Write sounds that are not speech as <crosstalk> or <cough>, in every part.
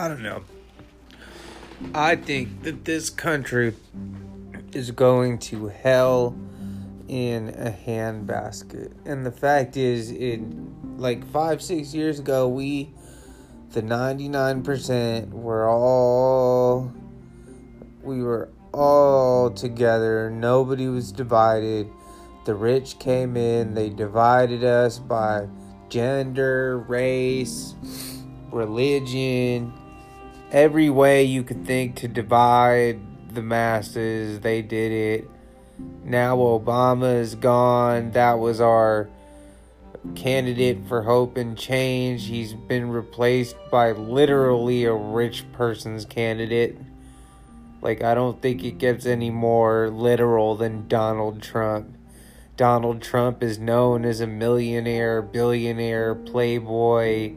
I don't know. I think that this country is going to hell in a handbasket. And the fact is, in like five, six years ago, we, the 99%, were all, we were all together. Nobody was divided. The rich came in, they divided us by gender, race, religion, every way you could think to divide the masses, they did it. Now Obama is gone. That was our candidate for hope and change. He's been replaced by literally a rich person's candidate. Like, I don't think it gets any more literal than Donald Trump. Donald Trump is known as a millionaire, billionaire, playboy,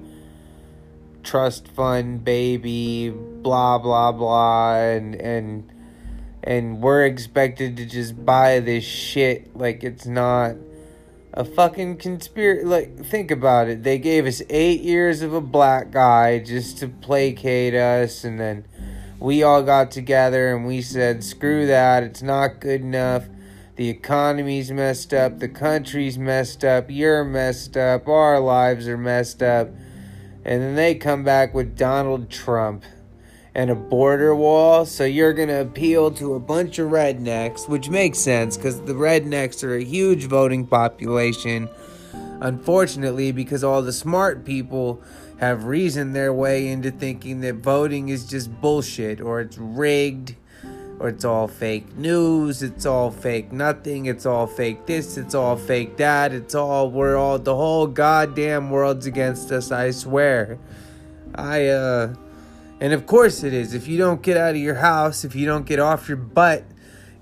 trust fund baby, blah blah blah, and and and we're expected to just buy this shit like it's not a fucking conspiracy. Like, think about it. They gave us eight years of a black guy just to placate us, and then we all got together and we said, screw that, it's not good enough. The economy's messed up, the country's messed up, you're messed up, our lives are messed up. And then they come back with Donald Trump and a border wall. So you're going to appeal to a bunch of rednecks, which makes sense because the rednecks are a huge voting population. Unfortunately, because all the smart people have reasoned their way into thinking that voting is just bullshit or it's rigged or it's all fake news, it's all fake nothing, it's all fake this, it's all fake that, it's all we're all the whole goddamn world's against us, I swear. I uh and of course it is. If you don't get out of your house, if you don't get off your butt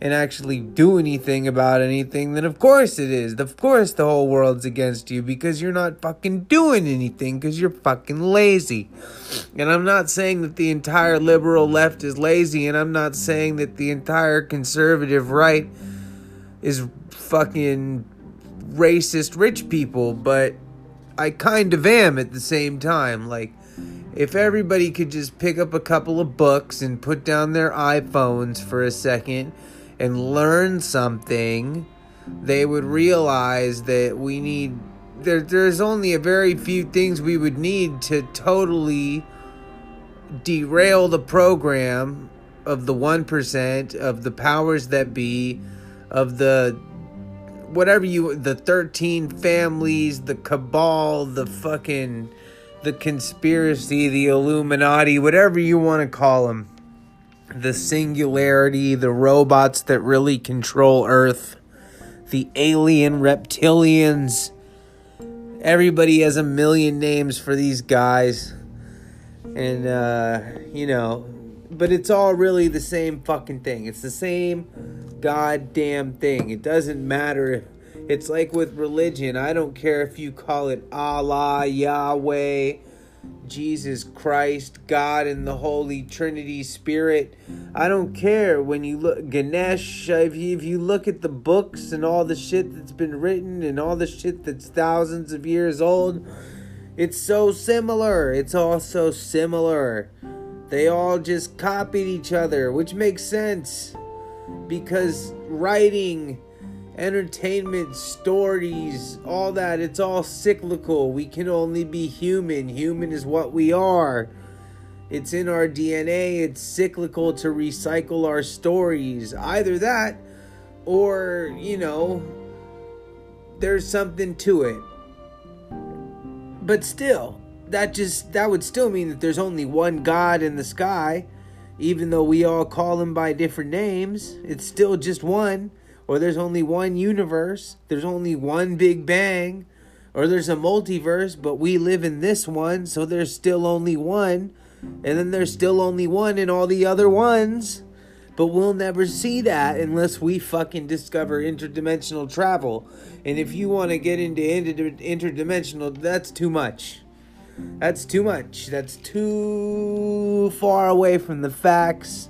and actually do anything about anything, then of course it is. Of course the whole world's against you because you're not fucking doing anything because you're fucking lazy. And I'm not saying that the entire liberal left is lazy, and I'm not saying that the entire conservative right is fucking racist rich people, but I kind of am at the same time. Like, if everybody could just pick up a couple of books and put down their iPhones for a second and learn something, they would realize that we need there there's only a very few things we would need to totally derail the program of the 1% of the powers that be of the whatever you the 13 families the cabal the fucking the conspiracy the illuminati whatever you want to call them the singularity, the robots that really control Earth, the alien reptilians. Everybody has a million names for these guys. And, uh, you know, but it's all really the same fucking thing. It's the same goddamn thing. It doesn't matter. It's like with religion. I don't care if you call it Allah, Yahweh, Jesus Christ, God, and the Holy Trinity Spirit. I don't care when you look Ganesh. If you, if you look at the books and all the shit that's been written and all the shit that's thousands of years old, it's so similar. It's all so similar. They all just copied each other, which makes sense because writing entertainment, stories, all that, it's all cyclical. We can only be human. Human is what we are. It's in our DNA. It's cyclical to recycle our stories. Either that or, you know, there's something to it. But still, that just that would still mean that there's only one God in the sky, even though we all call him by different names. It's still just one or there's only one universe, there's only one Big Bang, or there's a multiverse, but we live in this one, so there's still only one, and then there's still only one in all the other ones. But we'll never see that unless we fucking discover interdimensional travel. And if you want to get into inter- interdimensional, that's too much. That's too much. That's too far away from the facts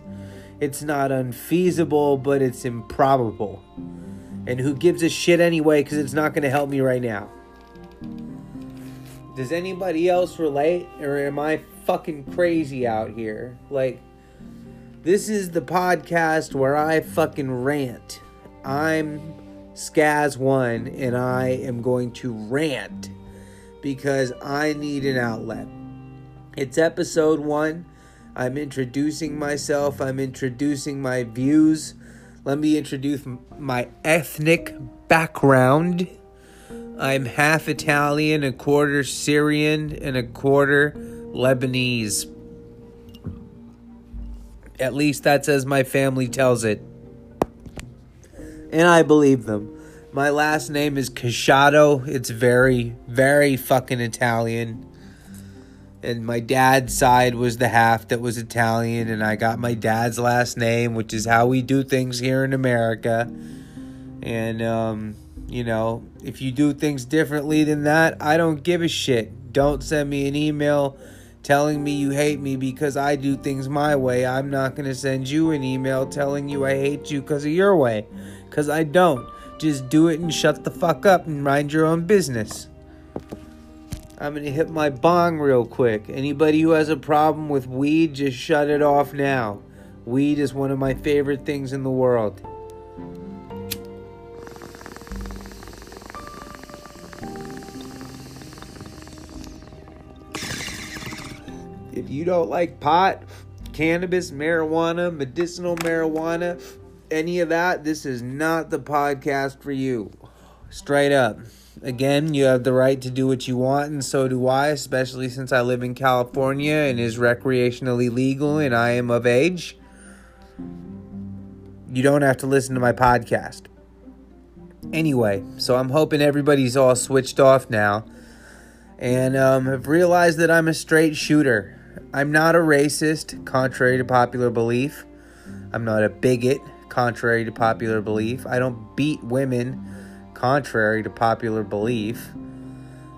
it's not unfeasible, but it's improbable. And who gives a shit anyway because it's not going to help me right now. Does anybody else relate? Or am I fucking crazy out here. Like, this is the podcast where I fucking rant. I'm Skaz1 and I am going to rant because I need an outlet. It's episode one. I'm introducing myself, I'm introducing my views. Let me introduce my ethnic background. I'm half Italian, a quarter Syrian, and a quarter Lebanese. At least that's as my family tells it. And I believe them. My last name is Casciato. It's very, very fucking Italian. And my dad's side was the half that was Italian, and I got my dad's last name, which is how we do things here in America. And, um, you know, if you do things differently than that, I don't give a shit. Don't send me an email telling me you hate me because I do things my way. I'm not going to send you an email telling you I hate you because of your way. Because I don't. Just do it and shut the fuck up and mind your own business. I'm going to hit my bong real quick. Anybody who has a problem with weed, just shut it off now. Weed is one of my favorite things in the world. If you don't like pot, cannabis, marijuana, medicinal marijuana, any of that, this is not the podcast for you. Straight up. Again, you have the right to do what you want, and so do I, especially since I live in California and is recreationally legal and I am of age. You don't have to listen to my podcast. Anyway, so I'm hoping everybody's all switched off now and um, have realized that I'm a straight shooter. I'm not a racist, contrary to popular belief. I'm not a bigot, contrary to popular belief. I don't beat women, contrary to popular belief.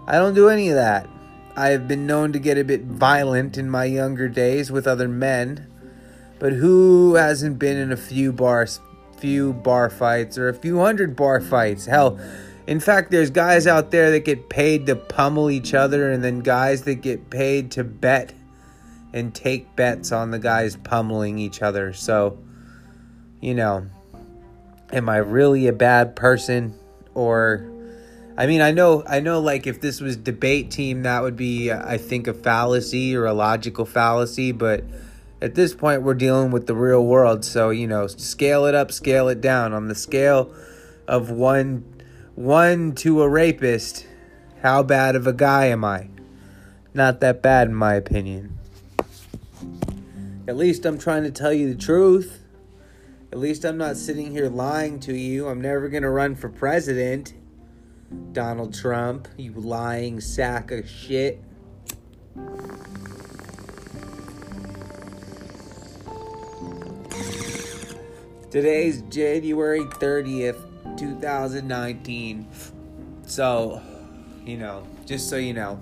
I don't do any of that. I have been known to get a bit violent in my younger days with other men, but who hasn't been in a few bars, few bar fights or a few hundred bar fights? Hell, in fact, there's guys out there that get paid to pummel each other, and then guys that get paid to bet and take bets on the guys pummeling each other. So, you know, am I really a bad person or I mean, I know I know like if this was debate team that would be I think a fallacy or a logical fallacy, but at this point we're dealing with the real world, so you know, scale it up, scale it down on the scale of 1 1 to a rapist. How bad of a guy am I? Not that bad in my opinion. At least I'm trying to tell you the truth. At least I'm not sitting here lying to you. I'm never going to run for president. Donald Trump, you lying sack of shit. Today's January 30th, 2019. So, you know, just so you know,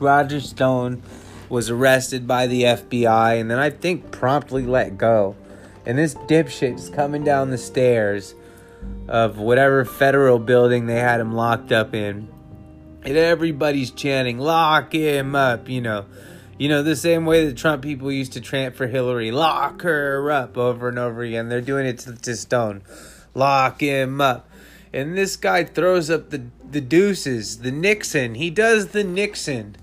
Roger Stone was arrested by the FBI and then I think promptly let go. And this dipshit is coming down the stairs of whatever federal building they had him locked up in. And everybody's chanting, lock him up, you know. You know, the same way that Trump people used to chant for Hillary, lock her up over and over again. They're doing it to, to Stone. Lock him up. And this guy throws up the, the deuces, the Nixon. He does the Nixon.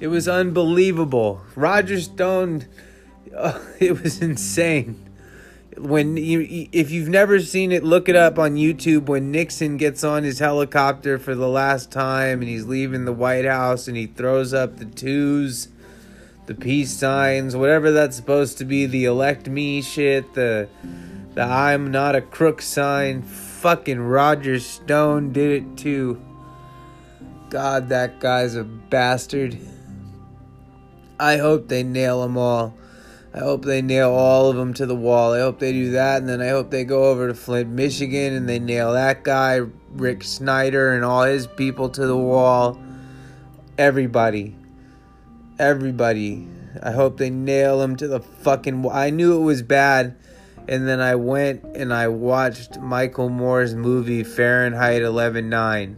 It was unbelievable. Roger Stone, uh, <laughs> it was insane. When you, if you've never seen it, look it up on YouTube. When Nixon gets on his helicopter for the last time and he's leaving the White House and he throws up the twos, the peace signs, whatever that's supposed to be, the elect me shit, the the I'm not a crook sign. Fucking Roger Stone did it too. God, that guy's a bastard. I hope they nail them all. I hope they nail all of them to the wall. I hope they do that, and then I hope they go over to Flint, Michigan, and they nail that guy, Rick Snyder, and all his people to the wall. Everybody. Everybody. I hope they nail him to the fucking. Wall. I knew it was bad, and then I went and I watched Michael Moore's movie Fahrenheit 11.9,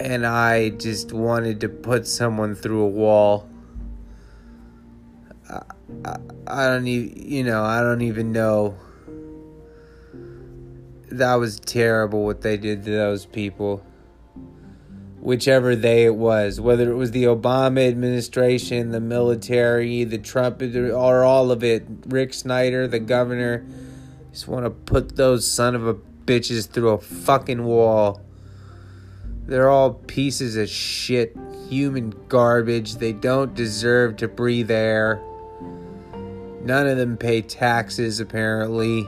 and I just wanted to put someone through a wall. I, I don't even, you know, I don't even know. That was terrible what they did to those people. Whichever they it was, whether it was the Obama administration, the military, the Trump, or all of it, Rick Snyder, the governor, just want to put those son of a bitches through a fucking wall. They're all pieces of shit, human garbage. They don't deserve to breathe air. None of them pay taxes, apparently.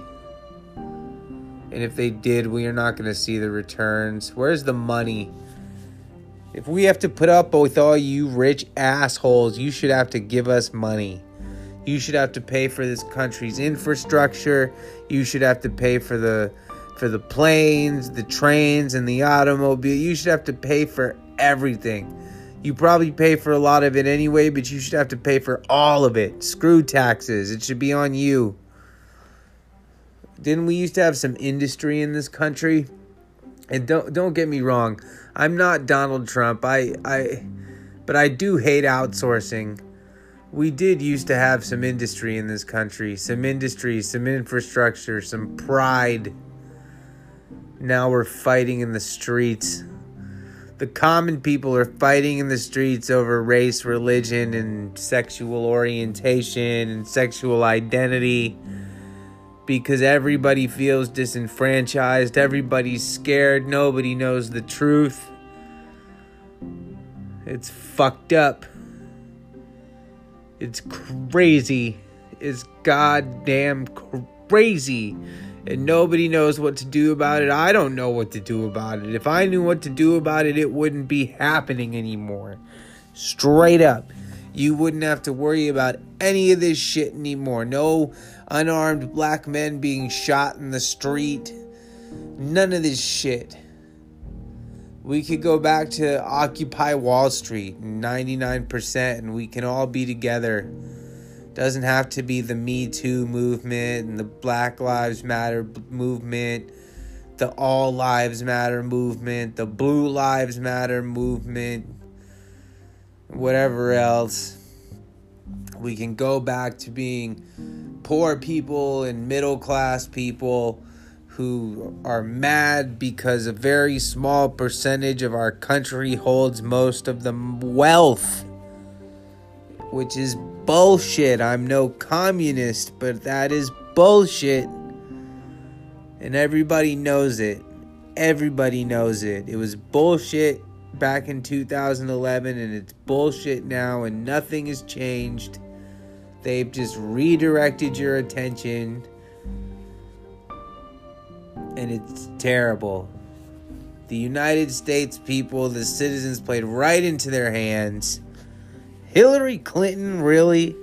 And if they did, we are not going to see the returns. Where's the money? If we have to put up with all you rich assholes, you should have to give us money. You should have to pay for this country's infrastructure. You should have to pay for the for the planes, the trains, and the automobile. You should have to pay for everything. You probably pay for a lot of it anyway, but you should have to pay for all of it. Screw taxes. It should be on you. Didn't we used to have some industry in this country? And don't don't get me wrong, I'm not Donald Trump. I I but I do hate outsourcing. We did used to have some industry in this country, some industry, some infrastructure, some pride now we're fighting in the streets. The common people are fighting in the streets over race, religion, and sexual orientation and sexual identity because everybody feels disenfranchised, everybody's scared, nobody knows the truth. It's fucked up. It's crazy. It's goddamn crazy and nobody knows what to do about it. I don't know what to do about it. If I knew what to do about it, it wouldn't be happening anymore. Straight up. You wouldn't have to worry about any of this shit anymore. No unarmed black men being shot in the street. None of this shit. We could go back to Occupy Wall Street 99% and we can all be together doesn't have to be the Me Too movement and the Black Lives Matter movement, the All Lives Matter movement, the Blue Lives Matter movement, whatever else. We can go back to being poor people and middle class people who are mad because a very small percentage of our country holds most of the wealth, which is bullshit. I'm no communist, but that is bullshit. And everybody knows it. Everybody knows it. It was bullshit back in 2011 and it's bullshit now and nothing has changed. They've just redirected your attention and it's terrible. The United States people, the citizens played right into their hands Hillary Clinton really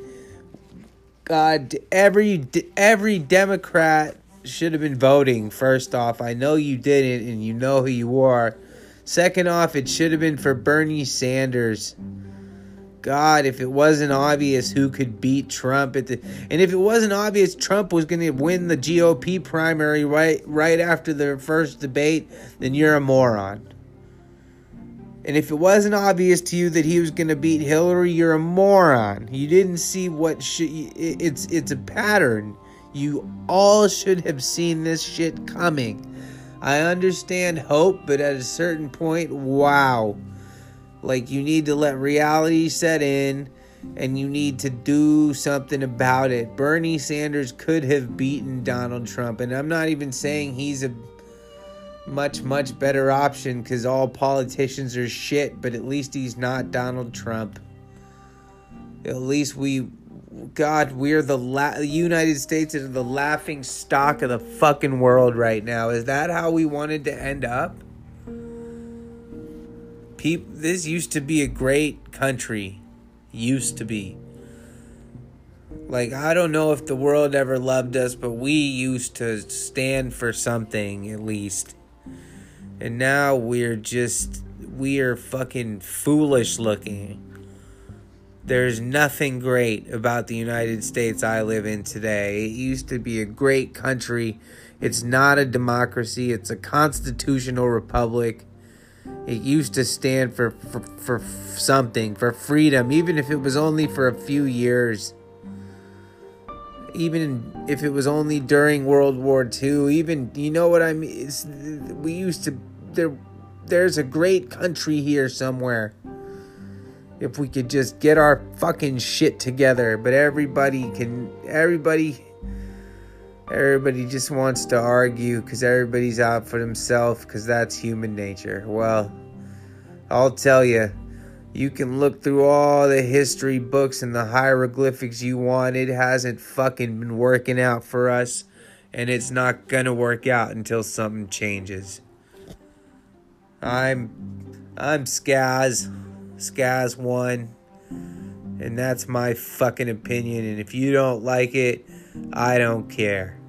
God every every Democrat should have been voting first off. I know you didn't and you know who you are. Second off, it should have been for Bernie Sanders. God, if it wasn't obvious who could beat Trump at the and if it wasn't obvious Trump was going to win the GOP primary right right after the first debate, then you're a moron. And if it wasn't obvious to you that he was going to beat Hillary, you're a moron. You didn't see what sh- it's it's a pattern. You all should have seen this shit coming. I understand hope, but at a certain point, wow. Like you need to let reality set in and you need to do something about it. Bernie Sanders could have beaten Donald Trump, and I'm not even saying he's a much much better option because all politicians are shit but at least he's not donald trump. At least we god we're the la- united states is the laughing stock of the fucking world right now. Is that how we wanted to end up? Peop- this used to be a great country. Used to be. Like i don't know if the world ever loved us but we used to stand for something at least and now we're just, we are fucking foolish looking. There's nothing great about the United States I live in today. It used to be a great country. It's not a democracy, it's a constitutional republic. It used to stand for, for, for something, for freedom, even if it was only for a few years. even if it was only during World War II, even you know what I mean. It's, we used to there. There's a great country here somewhere. If we could just get our fucking shit together, but everybody can. Everybody. Everybody just wants to argue because everybody's out for themselves because that's human nature. Well, I'll tell you you can look through all the history books and the hieroglyphics you want. It hasn't fucking been working out for us. And it's not gonna work out until something changes. I'm I'm Skaz. Skaz one. And that's my fucking opinion. And if you don't like it, I don't care.